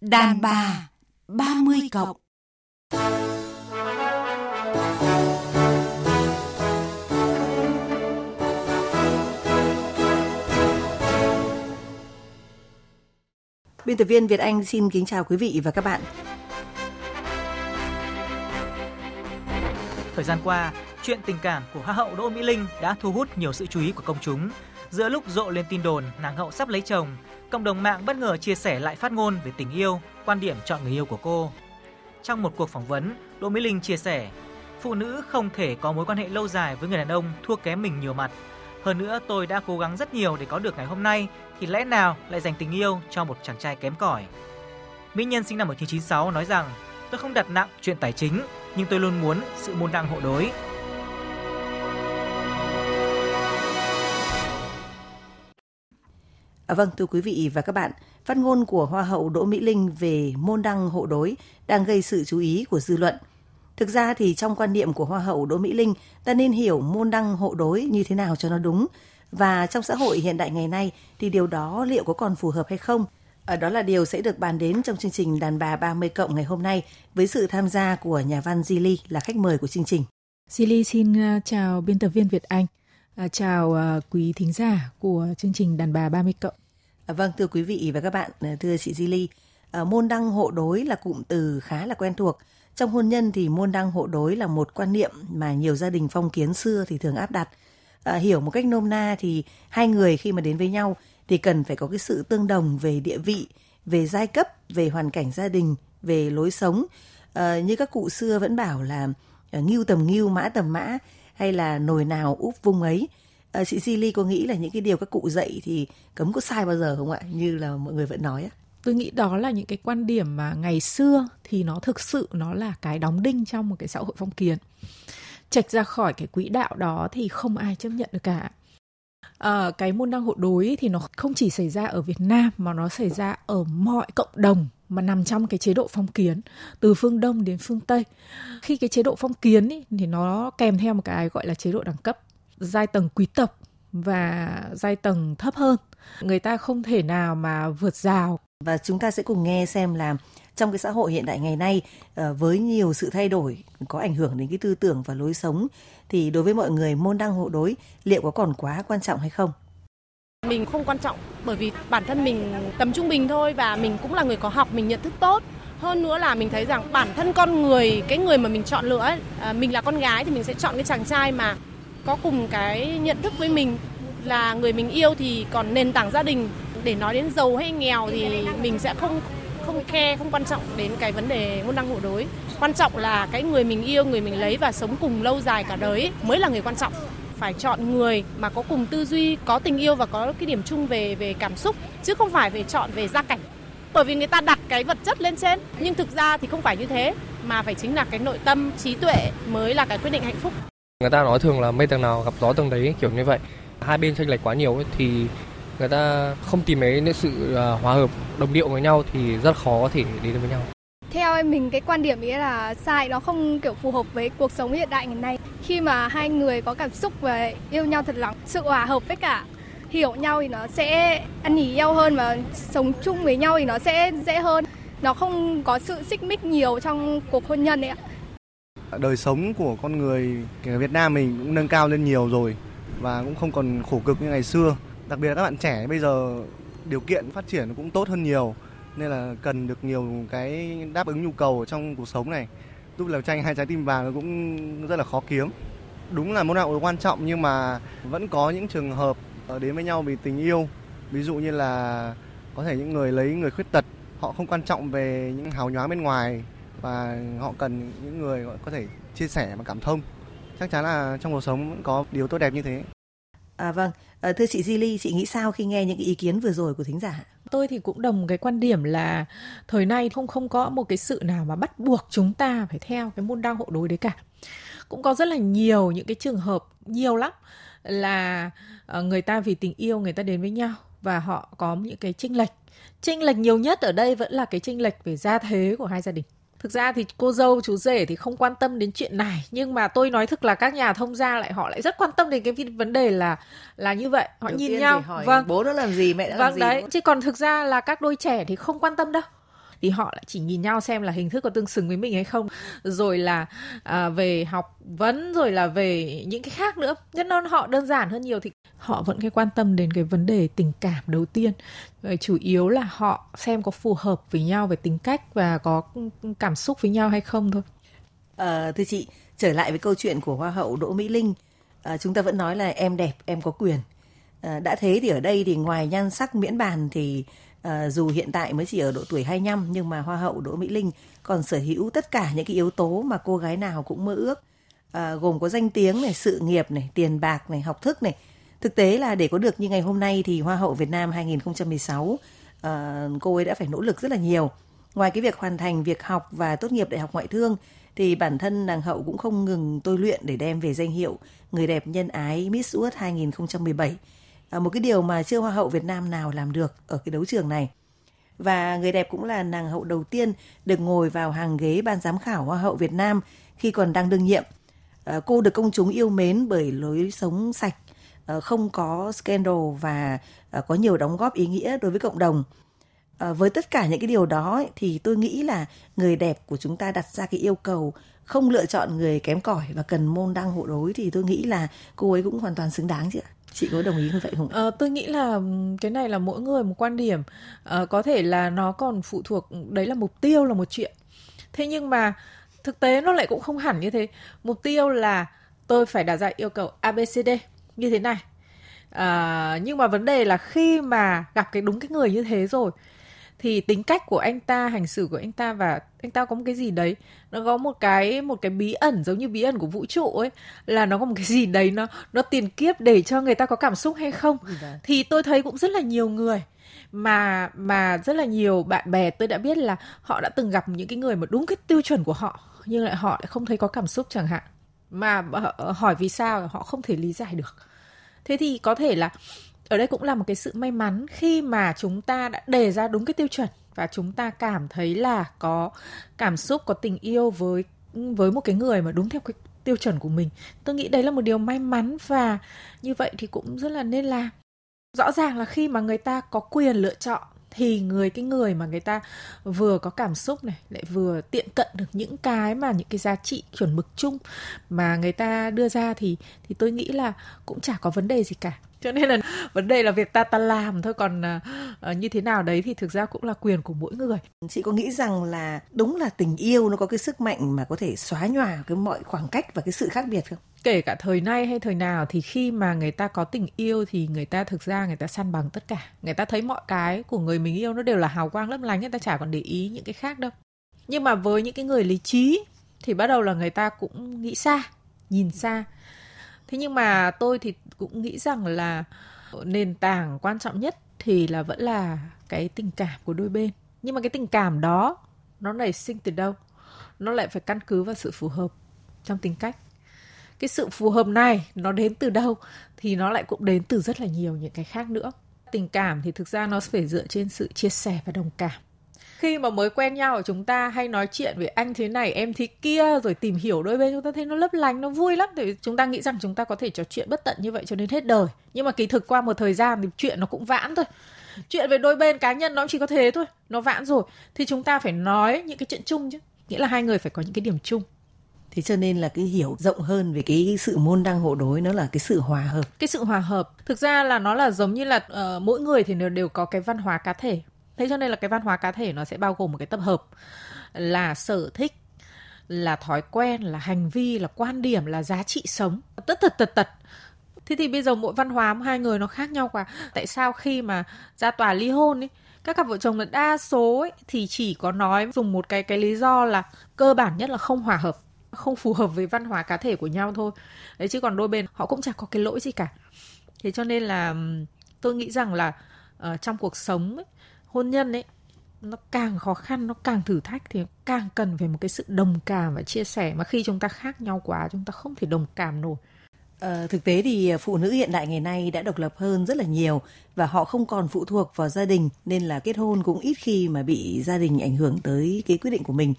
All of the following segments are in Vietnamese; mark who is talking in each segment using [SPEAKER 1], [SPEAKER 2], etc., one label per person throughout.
[SPEAKER 1] Đàn bà 30 cộng Biên tập viên Việt Anh xin kính chào quý vị và các bạn.
[SPEAKER 2] Thời gian qua, chuyện tình cảm của Hoa hậu Đỗ Mỹ Linh đã thu hút nhiều sự chú ý của công chúng. Giữa lúc rộ lên tin đồn nàng hậu sắp lấy chồng, cộng đồng mạng bất ngờ chia sẻ lại phát ngôn về tình yêu, quan điểm chọn người yêu của cô. Trong một cuộc phỏng vấn, Đỗ Mỹ Linh chia sẻ, phụ nữ không thể có mối quan hệ lâu dài với người đàn ông thua kém mình nhiều mặt. Hơn nữa tôi đã cố gắng rất nhiều để có được ngày hôm nay thì lẽ nào lại dành tình yêu cho một chàng trai kém cỏi. Mỹ nhân sinh năm 1996 nói rằng tôi không đặt nặng chuyện tài chính nhưng tôi luôn muốn sự môn đăng hộ đối.
[SPEAKER 1] À, vâng, thưa quý vị và các bạn, phát ngôn của Hoa hậu Đỗ Mỹ Linh về môn đăng hộ đối đang gây sự chú ý của dư luận. Thực ra thì trong quan niệm của Hoa hậu Đỗ Mỹ Linh, ta nên hiểu môn đăng hộ đối như thế nào cho nó đúng. Và trong xã hội hiện đại ngày nay thì điều đó liệu có còn phù hợp hay không? À, đó là điều sẽ được bàn đến trong chương trình Đàn bà 30 cộng ngày hôm nay với sự tham gia của nhà văn Zili là khách mời của chương trình.
[SPEAKER 3] Zili xin à, chào biên tập viên Việt Anh. À, chào à, quý thính giả của chương trình Đàn bà 30 cộng.
[SPEAKER 1] À, vâng, thưa quý vị và các bạn, à, thưa chị Zili, à, môn đăng hộ đối là cụm từ khá là quen thuộc. Trong hôn nhân thì môn đăng hộ đối là một quan niệm mà nhiều gia đình phong kiến xưa thì thường áp đặt. À, hiểu một cách nôm na thì hai người khi mà đến với nhau thì cần phải có cái sự tương đồng về địa vị, về giai cấp, về hoàn cảnh gia đình, về lối sống. À, như các cụ xưa vẫn bảo là à, ngưu tầm ngưu, mã tầm mã hay là nồi nào úp vung ấy. À, chị Silly có nghĩ là những cái điều các cụ dạy thì cấm có sai bao giờ không ạ? Như là mọi người vẫn nói á.
[SPEAKER 3] Tôi nghĩ đó là những cái quan điểm mà ngày xưa thì nó thực sự nó là cái đóng đinh trong một cái xã hội phong kiến. Trạch ra khỏi cái quỹ đạo đó thì không ai chấp nhận được cả. À, cái môn đăng hộ đối thì nó không chỉ xảy ra ở Việt Nam mà nó xảy ra ở mọi cộng đồng mà nằm trong cái chế độ phong kiến từ phương Đông đến phương Tây. Khi cái chế độ phong kiến ý, thì nó kèm theo một cái gọi là chế độ đẳng cấp giai tầng quý tộc và giai tầng thấp hơn người ta không thể nào mà vượt rào
[SPEAKER 1] và chúng ta sẽ cùng nghe xem là trong cái xã hội hiện đại ngày nay ờ, với nhiều sự thay đổi có ảnh hưởng đến cái tư tưởng và lối sống thì đối với mọi người môn đăng hộ đối liệu có còn quá quan trọng hay không?
[SPEAKER 4] Mình không quan trọng bởi vì bản thân mình tầm trung bình thôi và mình cũng là người có học, mình nhận thức tốt. Hơn nữa là mình thấy rằng bản thân con người, cái người mà mình chọn lựa ấy, à, mình là con gái thì mình sẽ chọn cái chàng trai mà có cùng cái nhận thức với mình là người mình yêu thì còn nền tảng gia đình. Để nói đến giàu hay nghèo thì mình sẽ không không khe không quan trọng đến cái vấn đề ngôn năng hộ đối. Quan trọng là cái người mình yêu người mình lấy và sống cùng lâu dài cả đời mới là người quan trọng phải chọn người mà có cùng tư duy có tình yêu và có cái điểm chung về về cảm xúc chứ không phải về chọn về gia cảnh bởi vì người ta đặt cái vật chất lên trên nhưng thực ra thì không phải như thế mà phải chính là cái nội tâm trí tuệ mới là cái quyết định hạnh phúc
[SPEAKER 5] Người ta nói thường là mây tầng nào gặp gió tầng đấy kiểu như vậy. Hai bên chênh lệch quá nhiều ấy, thì người ta không tìm thấy những sự à, hòa hợp đồng điệu với nhau thì rất khó có thể đến với nhau.
[SPEAKER 6] Theo em mình cái quan điểm ý là sai nó không kiểu phù hợp với cuộc sống hiện đại ngày nay. Khi mà hai người có cảm xúc và yêu nhau thật lòng, sự hòa hợp với cả hiểu nhau thì nó sẽ ăn nhỉ nhau hơn và sống chung với nhau thì nó sẽ dễ hơn. Nó không có sự xích mích nhiều trong cuộc hôn nhân ấy ạ
[SPEAKER 7] đời sống của con người ở Việt Nam mình cũng nâng cao lên nhiều rồi và cũng không còn khổ cực như ngày xưa đặc biệt là các bạn trẻ bây giờ điều kiện phát triển cũng tốt hơn nhiều nên là cần được nhiều cái đáp ứng nhu cầu trong cuộc sống này. Giúp làm tranh hai trái tim vàng cũng rất là khó kiếm. Đúng là môn học quan trọng nhưng mà vẫn có những trường hợp ờ, đến với nhau vì tình yêu. Ví dụ như là có thể những người lấy người khuyết tật họ không quan trọng về những hào nhoáng bên ngoài và họ cần những người có thể chia sẻ và cảm thông. Chắc chắn là trong cuộc sống vẫn có điều tốt đẹp như thế.
[SPEAKER 1] À vâng, à, thưa chị Di Ly, chị nghĩ sao khi nghe những ý kiến vừa rồi của thính giả?
[SPEAKER 3] Tôi thì cũng đồng cái quan điểm là thời nay không không có một cái sự nào mà bắt buộc chúng ta phải theo cái môn đăng hộ đối đấy cả. Cũng có rất là nhiều những cái trường hợp nhiều lắm là ờ, người ta vì tình yêu người ta đến với nhau và họ có những cái chênh lệch. Chênh lệch nhiều nhất ở đây vẫn là cái chênh lệch về gia thế của hai gia đình thực ra thì cô dâu chú rể thì không quan tâm đến chuyện này nhưng mà tôi nói thực là các nhà thông gia lại họ lại rất quan tâm đến cái vấn đề là là như vậy. Họ
[SPEAKER 1] Đầu
[SPEAKER 3] nhìn nhau.
[SPEAKER 1] hỏi
[SPEAKER 3] vâng.
[SPEAKER 1] bố nó làm gì mẹ nó
[SPEAKER 3] vâng
[SPEAKER 1] làm gì
[SPEAKER 3] đấy. chứ còn thực ra là các đôi trẻ thì không quan tâm đâu. Thì họ lại chỉ nhìn nhau xem là hình thức có tương xứng với mình hay không. Rồi là à, về học vấn rồi là về những cái khác nữa. Cho nên họ đơn giản hơn nhiều. Thì họ vẫn cái quan tâm đến cái vấn đề tình cảm đầu tiên. Chủ yếu là họ xem có phù hợp với nhau về tính cách và có cảm xúc với nhau hay không thôi.
[SPEAKER 1] À, thưa chị trở lại với câu chuyện của hoa hậu Đỗ Mỹ Linh. À, chúng ta vẫn nói là em đẹp em có quyền. À, đã thế thì ở đây thì ngoài nhan sắc miễn bàn thì à, dù hiện tại mới chỉ ở độ tuổi 25 nhưng mà hoa hậu Đỗ Mỹ Linh còn sở hữu tất cả những cái yếu tố mà cô gái nào cũng mơ ước. À, gồm có danh tiếng này sự nghiệp này tiền bạc này học thức này thực tế là để có được như ngày hôm nay thì hoa hậu Việt Nam 2016 uh, ờ, cô ấy đã phải nỗ lực rất là nhiều. Ngoài cái việc hoàn thành việc học và tốt nghiệp đại học ngoại thương thì bản thân nàng hậu cũng không ngừng tôi luyện để đem về danh hiệu người đẹp nhân ái Miss World 2017 à, một cái điều mà chưa hoa hậu Việt Nam nào làm được ở cái đấu trường này. Và người đẹp cũng là nàng hậu đầu tiên được ngồi vào hàng ghế ban giám khảo hoa hậu Việt Nam khi còn đang đương nhiệm. À, cô được công chúng yêu mến bởi lối sống sạch Ờ, không có scandal và ờ, có nhiều đóng góp ý nghĩa đối với cộng đồng. Ờ, với tất cả những cái điều đó thì tôi nghĩ là người đẹp của chúng ta đặt ra cái yêu cầu không lựa chọn người kém cỏi và cần môn đăng hộ đối thì tôi nghĩ là cô ấy cũng hoàn toàn xứng đáng chị ạ. Chị có đồng ý như vậy không
[SPEAKER 3] à, tôi nghĩ là ừ, cái này là mỗi người một quan điểm. À, có thể là nó còn phụ thuộc ừ, đấy là mục tiêu là một chuyện. Thế nhưng mà thực tế nó lại cũng không hẳn như thế. Mục tiêu là tôi phải đặt ra yêu cầu abcd như thế này. À, nhưng mà vấn đề là khi mà gặp cái đúng cái người như thế rồi thì tính cách của anh ta hành xử của anh ta và anh ta có một cái gì đấy nó có một cái một cái bí ẩn giống như bí ẩn của vũ trụ ấy là nó có một cái gì đấy nó nó tiền kiếp để cho người ta có cảm xúc hay không.
[SPEAKER 1] Vâng.
[SPEAKER 3] thì tôi thấy cũng rất là nhiều người mà mà rất là nhiều bạn bè tôi đã biết là họ đã từng gặp những cái người mà đúng cái tiêu chuẩn của họ nhưng lại họ lại không thấy có cảm xúc chẳng hạn mà ờ, hỏi vì sao họ không thể lý giải được. Thế thì có thể là ở đây cũng là một cái sự may mắn khi mà chúng ta đã đề ra đúng cái tiêu chuẩn và chúng ta cảm thấy là có cảm xúc, có tình yêu với với một cái người mà đúng theo cái tiêu chuẩn của mình. Tôi nghĩ đấy là một điều may mắn và như vậy thì cũng rất là nên làm. Rõ ràng là khi mà người ta có quyền lựa chọn thì người, cái người mà người ta vừa có cảm xúc này, lại vừa tiện cận được những cái mà những cái giá trị chuẩn mực chung mà người ta đưa ra thì thì tôi nghĩ là cũng chả có vấn đề gì cả cho nên là vấn đề là việc ta ta làm thôi. Còn uh, như thế nào đấy thì thực ra cũng là quyền của mỗi người.
[SPEAKER 1] Chị có nghĩ rằng là đúng là tình yêu nó có cái sức mạnh mà có thể xóa nhòa cái mọi khoảng cách và cái sự khác biệt không?
[SPEAKER 3] Kể cả thời nay hay thời nào thì khi mà người ta có tình yêu thì người ta thực ra người ta săn bằng tất cả. Người ta thấy mọi cái của người mình yêu nó đều là hào quang lấp lánh người ta chả còn để ý những cái khác đâu. Nhưng mà với những cái người lý trí thì bắt đầu là người ta cũng nghĩ xa nhìn xa thế nhưng mà tôi thì cũng nghĩ rằng là nền tảng quan trọng nhất thì là vẫn là cái tình cảm của đôi bên. Nhưng mà cái tình cảm đó, nó nảy sinh từ đâu? Nó lại phải căn cứ vào sự phù hợp trong tính cách. Cái sự phù hợp này nó đến từ đâu thì nó lại cũng đến từ rất là nhiều những cái khác nữa. Tình cảm thì thực ra nó phải dựa trên sự chia sẻ và đồng cảm khi mà mới quen nhau chúng ta hay nói chuyện về anh thế này em thế kia rồi tìm hiểu đôi bên chúng ta thấy nó lấp lánh nó vui lắm. Thì chúng ta nghĩ rằng chúng ta có thể trò chuyện bất tận như vậy cho đến hết đời. Nhưng mà kỳ thực qua một thời gian thì chuyện nó cũng vãn thôi. Chuyện về đôi bên cá nhân nó chỉ có thế thôi nó vãn rồi. Thì chúng ta phải nói những cái chuyện chung chứ. Nghĩa là hai người phải có những cái điểm chung.
[SPEAKER 1] Thế cho nên là cái hiểu rộng hơn về cái sự môn đăng hộ đối nó là cái sự hòa hợp.
[SPEAKER 3] Cái sự hòa hợp. Thực ra là nó là giống như là uh, mỗi người thì đều đều có cái văn hóa cá thể thế cho nên là cái văn hóa cá thể nó sẽ bao gồm một cái tập hợp là sở thích là thói quen là hành vi là quan điểm là giá trị sống. Tất tật tật tật thế thì bây giờ mỗi văn hóa hai người nó khác nhau quá. Tại sao khi mà ra tòa ly hôn ấy các cặp vợ chồng là đa số ấy, thì chỉ có nói dùng một cái cái lý do là cơ bản nhất là không hòa hợp không phù hợp với văn hóa cá thể của nhau thôi. Đấy chứ còn đôi bên họ cũng chẳng có cái lỗi gì cả. Thế cho nên là tôi nghĩ rằng là uh, trong cuộc sống ấy, hôn nhân ấy nó càng khó khăn nó càng thử thách thì càng cần về một cái sự đồng cảm và chia sẻ mà khi chúng ta khác nhau quá chúng ta không thể đồng cảm nổi
[SPEAKER 1] À, thực tế thì phụ nữ hiện đại ngày nay đã độc lập hơn rất là nhiều và họ không còn phụ thuộc vào gia đình nên là kết hôn cũng ít khi mà bị gia đình ảnh hưởng tới cái quyết định của mình.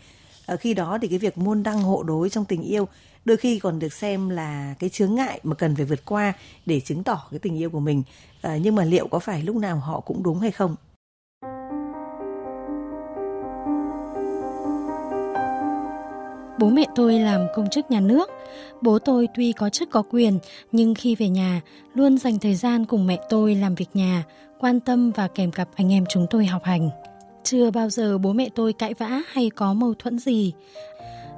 [SPEAKER 1] À, khi đó thì cái việc môn đăng hộ đối trong tình yêu đôi khi còn được xem là cái chướng ngại mà cần phải vượt qua để chứng tỏ cái tình yêu của mình. À, nhưng mà liệu có phải lúc nào họ cũng đúng hay không?
[SPEAKER 8] Bố mẹ tôi làm công chức nhà nước. Bố tôi tuy có chức có quyền, nhưng khi về nhà, luôn dành thời gian cùng mẹ tôi làm việc nhà, quan tâm và kèm cặp anh em chúng tôi học hành. Chưa bao giờ bố mẹ tôi cãi vã hay có mâu thuẫn gì.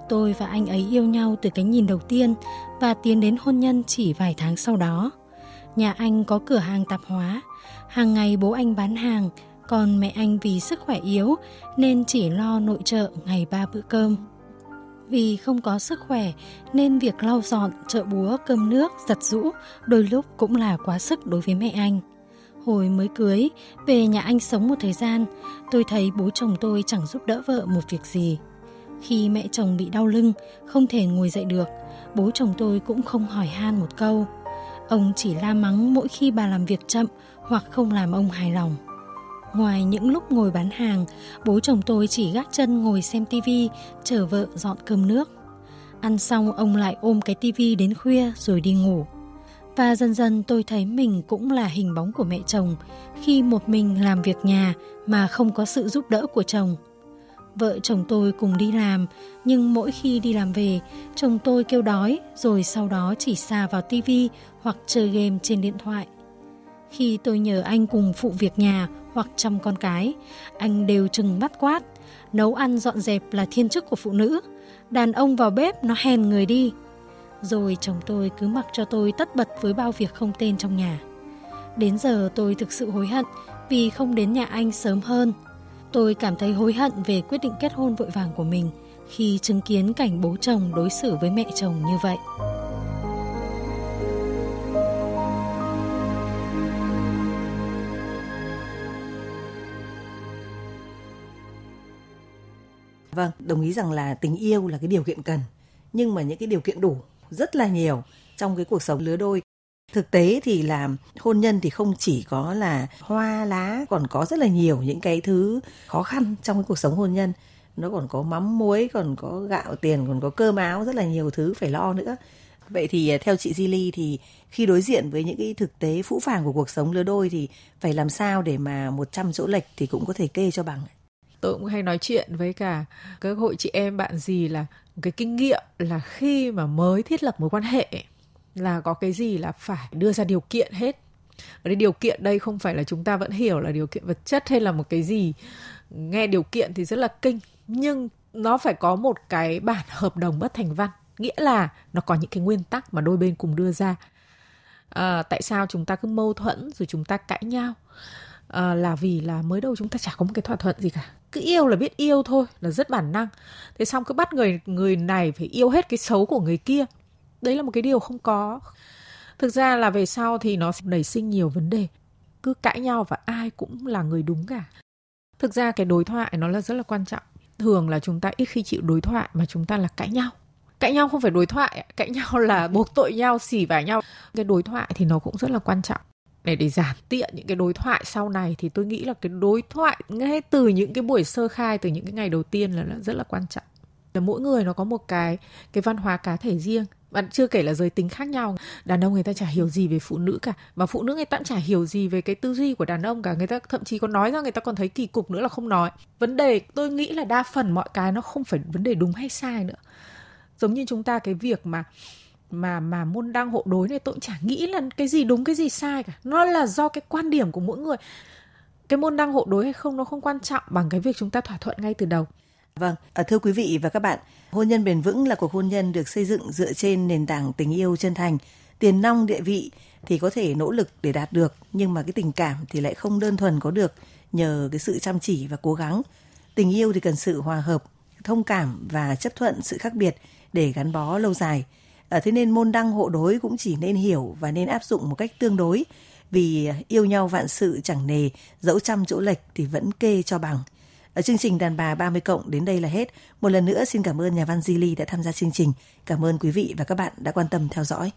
[SPEAKER 8] Tôi và anh ấy yêu nhau từ cái nhìn đầu tiên và tiến đến hôn nhân chỉ vài tháng sau đó. Nhà anh có cửa hàng tạp hóa. Hàng ngày bố anh bán hàng, còn mẹ anh vì sức khỏe yếu nên chỉ lo nội trợ ngày ba bữa cơm. Vì không có sức khỏe nên việc lau dọn, chợ búa, cơm nước, giặt rũ đôi lúc cũng là quá sức đối với mẹ anh. Hồi mới cưới, về nhà anh sống một thời gian, tôi thấy bố chồng tôi chẳng giúp đỡ vợ một việc gì. Khi mẹ chồng bị đau lưng, không thể ngồi dậy được, bố chồng tôi cũng không hỏi han một câu. Ông chỉ la mắng mỗi khi bà làm việc chậm hoặc không làm ông hài lòng. Ngoài những lúc ngồi bán hàng, bố chồng tôi chỉ gác chân ngồi xem tivi, chờ vợ dọn cơm nước. Ăn xong ông lại ôm cái tivi đến khuya rồi đi ngủ. Và dần dần tôi thấy mình cũng là hình bóng của mẹ chồng khi một mình làm việc nhà mà không có sự giúp đỡ của chồng. Vợ chồng tôi cùng đi làm, nhưng mỗi khi đi làm về, chồng tôi kêu đói rồi sau đó chỉ xà vào tivi hoặc chơi game trên điện thoại. Khi tôi nhờ anh cùng phụ việc nhà hoặc chăm con cái, anh đều chừng bắt quát. Nấu ăn dọn dẹp là thiên chức của phụ nữ. Đàn ông vào bếp nó hèn người đi. Rồi chồng tôi cứ mặc cho tôi tất bật với bao việc không tên trong nhà. Đến giờ tôi thực sự hối hận vì không đến nhà anh sớm hơn. Tôi cảm thấy hối hận về quyết định kết hôn vội vàng của mình khi chứng kiến cảnh bố chồng đối xử với mẹ chồng như vậy.
[SPEAKER 1] Vâng, đồng ý rằng là tình yêu là cái điều kiện cần, nhưng mà những cái điều kiện đủ rất là nhiều trong cái cuộc sống lứa đôi. Thực tế thì là hôn nhân thì không chỉ có là hoa lá, còn có rất là nhiều những cái thứ khó khăn trong cái cuộc sống hôn nhân. Nó còn có mắm muối, còn có gạo tiền, còn có cơm áo, rất là nhiều thứ phải lo nữa. Vậy thì à, theo chị Zili thì khi đối diện với những cái thực tế phũ phàng của cuộc sống lứa đôi thì phải làm sao để mà 100 chỗ lệch thì cũng có thể kê cho bằng
[SPEAKER 3] tôi cũng hay nói chuyện với cả các hội chị em bạn gì là cái kinh nghiệm là khi mà mới thiết lập mối quan hệ là có cái gì là phải đưa ra điều kiện hết. Ở đây điều kiện đây không phải là chúng ta vẫn hiểu là điều kiện vật chất hay là một cái gì. Nghe điều kiện thì rất là kinh nhưng nó phải có một cái bản hợp đồng bất thành văn. Nghĩa là nó có những cái nguyên tắc mà đôi bên cùng đưa ra. À, tại sao chúng ta cứ mâu thuẫn rồi chúng ta cãi nhau? À, là vì là mới đầu chúng ta chả có một cái thỏa thuận gì cả cứ yêu là biết yêu thôi, là rất bản năng. Thế xong cứ bắt người người này phải yêu hết cái xấu của người kia. Đấy là một cái điều không có. Thực ra là về sau thì nó nảy sinh nhiều vấn đề. Cứ cãi nhau và ai cũng là người đúng cả. Thực ra cái đối thoại nó là rất là quan trọng. Thường là chúng ta ít khi chịu đối thoại mà chúng ta là cãi nhau. Cãi nhau không phải đối thoại, cãi nhau là buộc tội nhau, xỉ vả nhau. Cái đối thoại thì nó cũng rất là quan trọng để để giảm tiện những cái đối thoại sau này thì tôi nghĩ là cái đối thoại ngay từ những cái buổi sơ khai, từ những cái ngày đầu tiên là rất là quan trọng. Là mỗi người nó có một cái cái văn hóa cá thể riêng. Và chưa kể là giới tính khác nhau. Đàn ông người ta chả hiểu gì về phụ nữ cả. Mà phụ nữ người ta cũng chả hiểu gì về cái tư duy của đàn ông cả. Người ta thậm chí còn nói ra, người ta còn thấy kỳ cục nữa là không nói. Vấn đề, tôi nghĩ là đa phần mọi cái nó không phải vấn đề đúng hay sai nữa. Giống như chúng ta cái việc mà mà mà môn đăng hộ đối này tôi cũng chả nghĩ là cái gì đúng cái gì sai cả nó là do cái quan điểm của mỗi người cái môn đăng hộ đối hay không nó không quan trọng bằng cái việc chúng ta thỏa thuận ngay từ đầu
[SPEAKER 1] Vâng, à, thưa quý vị và các bạn, hôn nhân bền vững là cuộc hôn nhân được xây dựng dựa trên nền tảng tình yêu chân thành, tiền nong địa vị thì có thể nỗ lực để đạt được, nhưng mà cái tình cảm thì lại không đơn thuần có được nhờ cái sự chăm chỉ và cố gắng. Tình yêu thì cần sự hòa hợp, thông cảm và chấp thuận sự khác biệt để gắn bó lâu dài. À, thế nên môn đăng hộ đối cũng chỉ nên hiểu và nên áp dụng một cách tương đối vì ờ, yêu nhau vạn sự chẳng nề, dẫu trăm chỗ lệch thì vẫn kê cho bằng. Ở chương trình Đàn bà 30 cộng đến đây là hết. Một lần nữa xin cảm ơn nhà văn Di Ly đã tham gia chương trình. Cảm ơn quý vị và các bạn đã quan tâm theo dõi.